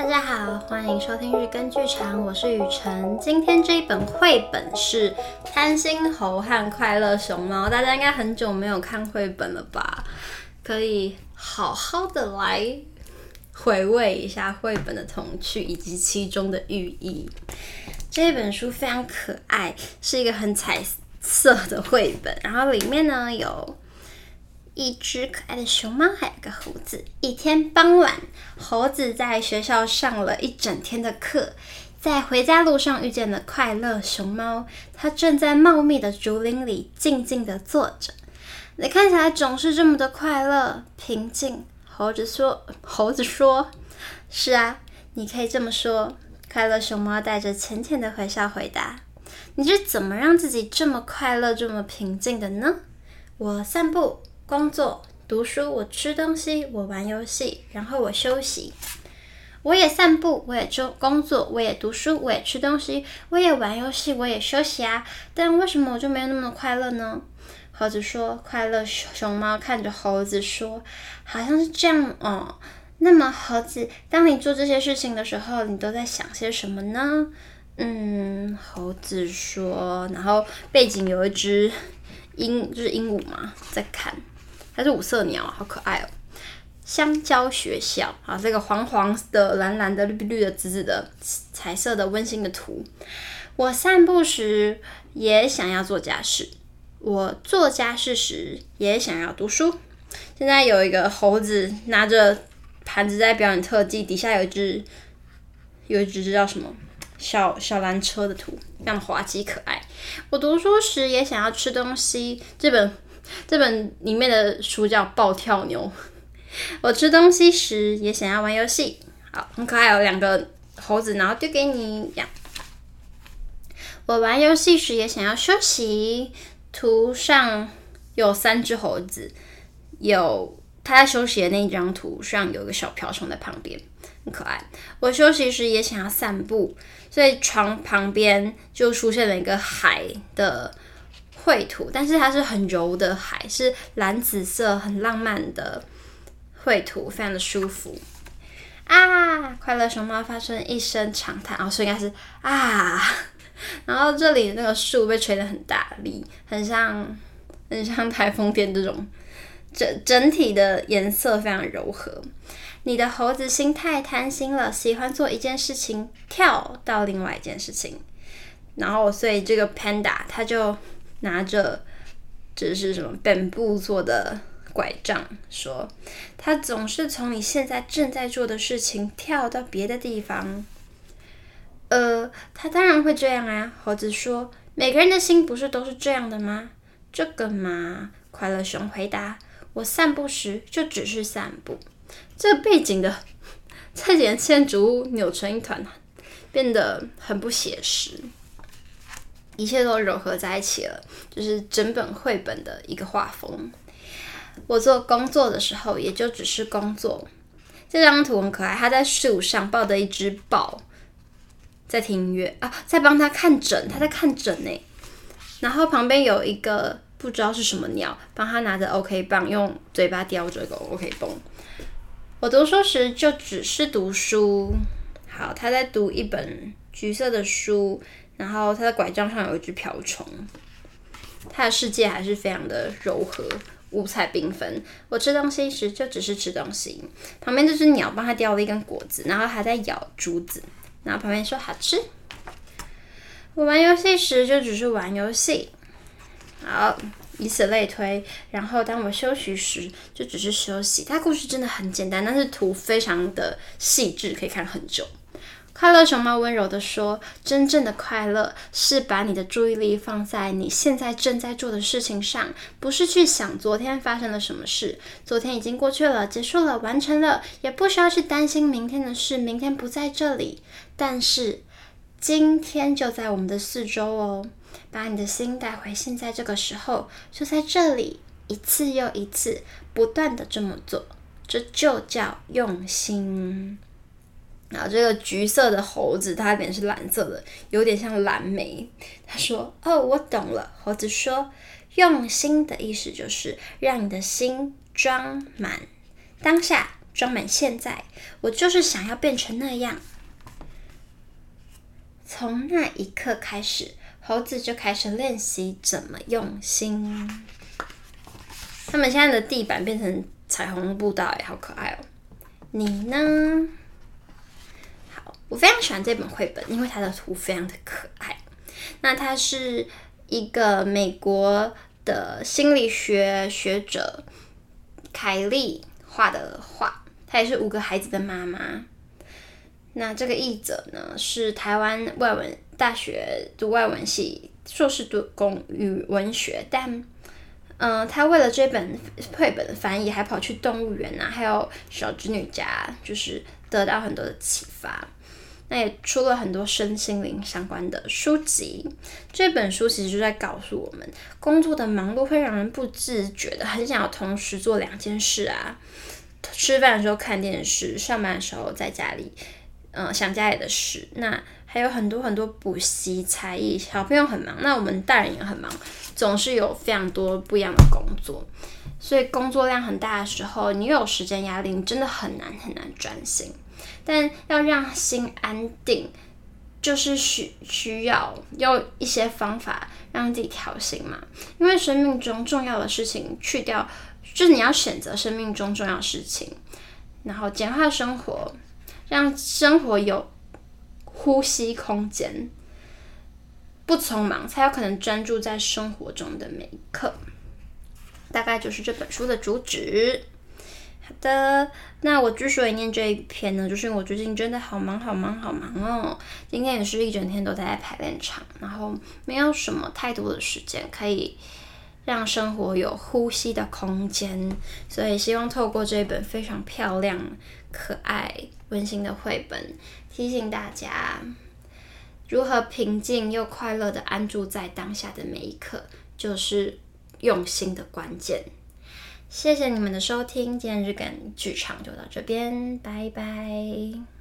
大家好，欢迎收听日更剧场，我是雨辰。今天这一本绘本是《贪心猴和快乐熊猫》，大家应该很久没有看绘本了吧？可以好好的来回味一下绘本的童趣以及其中的寓意。这本书非常可爱，是一个很彩色的绘本，然后里面呢有。一只可爱的熊猫，还有个猴子。一天傍晚，猴子在学校上了一整天的课，在回家路上遇见了快乐熊猫。它正在茂密的竹林里静静地坐着。你看起来总是这么的快乐平静。猴子说：“猴子说，是啊，你可以这么说。”快乐熊猫带着浅浅的微笑回答：“你是怎么让自己这么快乐、这么平静的呢？”我散步。工作、读书，我吃东西，我玩游戏，然后我休息。我也散步，我也做工作，我也读书，我也吃东西，我也玩游戏，我也休息啊。但为什么我就没有那么快乐呢？猴子说：“快乐熊猫看着猴子说，好像是这样哦。那么猴子，当你做这些事情的时候，你都在想些什么呢？”嗯，猴子说，然后背景有一只鹦，就是鹦鹉嘛，在看。它是五色鸟，好可爱哦！香蕉学校啊，这个黄黄的、蓝蓝的、绿绿的、紫紫的、彩色的、温馨的图。我散步时也想要做家事，我做家事时也想要读书。现在有一个猴子拿着盘子在表演特技，底下有一只有一只叫什么小小蓝车的图，非常滑稽可爱。我读书时也想要吃东西，这本。这本里面的书叫《暴跳牛》。我吃东西时也想要玩游戏，好，很可爱，有两个猴子，然后丢给你养。我玩游戏时也想要休息。图上有三只猴子，有他在休息的那一张图上有个小瓢虫在旁边，很可爱。我休息时也想要散步，所以床旁边就出现了一个海的。绘图，但是它是很柔的海，是蓝紫色，很浪漫的绘图，非常的舒服啊！快乐熊猫发出一声长叹，哦，所以应该是啊。然后这里那个树被吹得很大力，很像很像台风天这种，整整体的颜色非常柔和。你的猴子心太贪心了，喜欢做一件事情跳到另外一件事情，然后所以这个 panda 它就。拿着这是什么本部做的拐杖，说他总是从你现在正在做的事情跳到别的地方。呃，他当然会这样啊。猴子说：“每个人的心不是都是这样的吗？”这个嘛，快乐熊回答：“我散步时就只是散步。”这背景的这几间竹屋扭成一团，变得很不写实。一切都融合在一起了，就是整本绘本的一个画风。我做工作的时候，也就只是工作。这张图很可爱，他在树上抱着一只豹，在听音乐啊，在帮他看诊，他在看诊呢。然后旁边有一个不知道是什么鸟，帮他拿着 OK 棒，用嘴巴叼着个 OK 棒。我读书时就只是读书。好，他在读一本橘色的书。然后他的拐杖上有一只瓢虫，他的世界还是非常的柔和、五彩缤纷。我吃东西时就只是吃东西，旁边这只鸟帮他叼了一根果子，然后还在咬珠子，然后旁边说好吃。我玩游戏时就只是玩游戏，好，以此类推。然后当我休息时就只是休息。他故事真的很简单，但是图非常的细致，可以看很久。快乐熊猫温柔地说：“真正的快乐是把你的注意力放在你现在正在做的事情上，不是去想昨天发生了什么事。昨天已经过去了，结束了，完成了，也不需要去担心明天的事，明天不在这里。但是今天就在我们的四周哦。把你的心带回现在这个时候，就在这里，一次又一次，不断地这么做，这就叫用心。”然后这个橘色的猴子，它脸是蓝色的，有点像蓝莓。他说：“哦，我懂了。”猴子说：“用心的意思就是让你的心装满当下，装满现在，我就是想要变成那样。从那一刻开始，猴子就开始练习怎么用心。他们现在的地板变成彩虹步道，哎，好可爱哦！你呢？我非常喜欢这本绘本，因为它的图非常的可爱。那它是一个美国的心理学学者凯莉画的画，她也是五个孩子的妈妈。那这个译者呢，是台湾外文大学读外文系，硕士读公语文学，但，嗯、他为了这本绘本的翻译，还跑去动物园啊，还有小侄女家，就是得到很多的启发。那也出了很多身心灵相关的书籍。这本书其实就在告诉我们，工作的忙碌会让人不自觉的很想要同时做两件事啊，吃饭的时候看电视，上班的时候在家里。嗯，想家里的事，那还有很多很多补习才艺，小朋友很忙，那我们大人也很忙，总是有非常多不一样的工作，所以工作量很大的时候，你有时间压力，你真的很难很难专心。但要让心安定，就是需需要用一些方法让自己调心嘛，因为生命中重要的事情去掉，就是你要选择生命中重要事情，然后简化生活。让生活有呼吸空间，不匆忙，才有可能专注在生活中的每一刻。大概就是这本书的主旨。好的，那我之所以念这一篇呢，就是因为我最近真的好忙好忙好忙哦。今天也是一整天都在排练场，然后没有什么太多的时间可以让生活有呼吸的空间，所以希望透过这一本非常漂亮、可爱。温馨的绘本提醒大家，如何平静又快乐的安住在当下的每一刻，就是用心的关键。谢谢你们的收听，今天日更剧场就到这边，拜拜。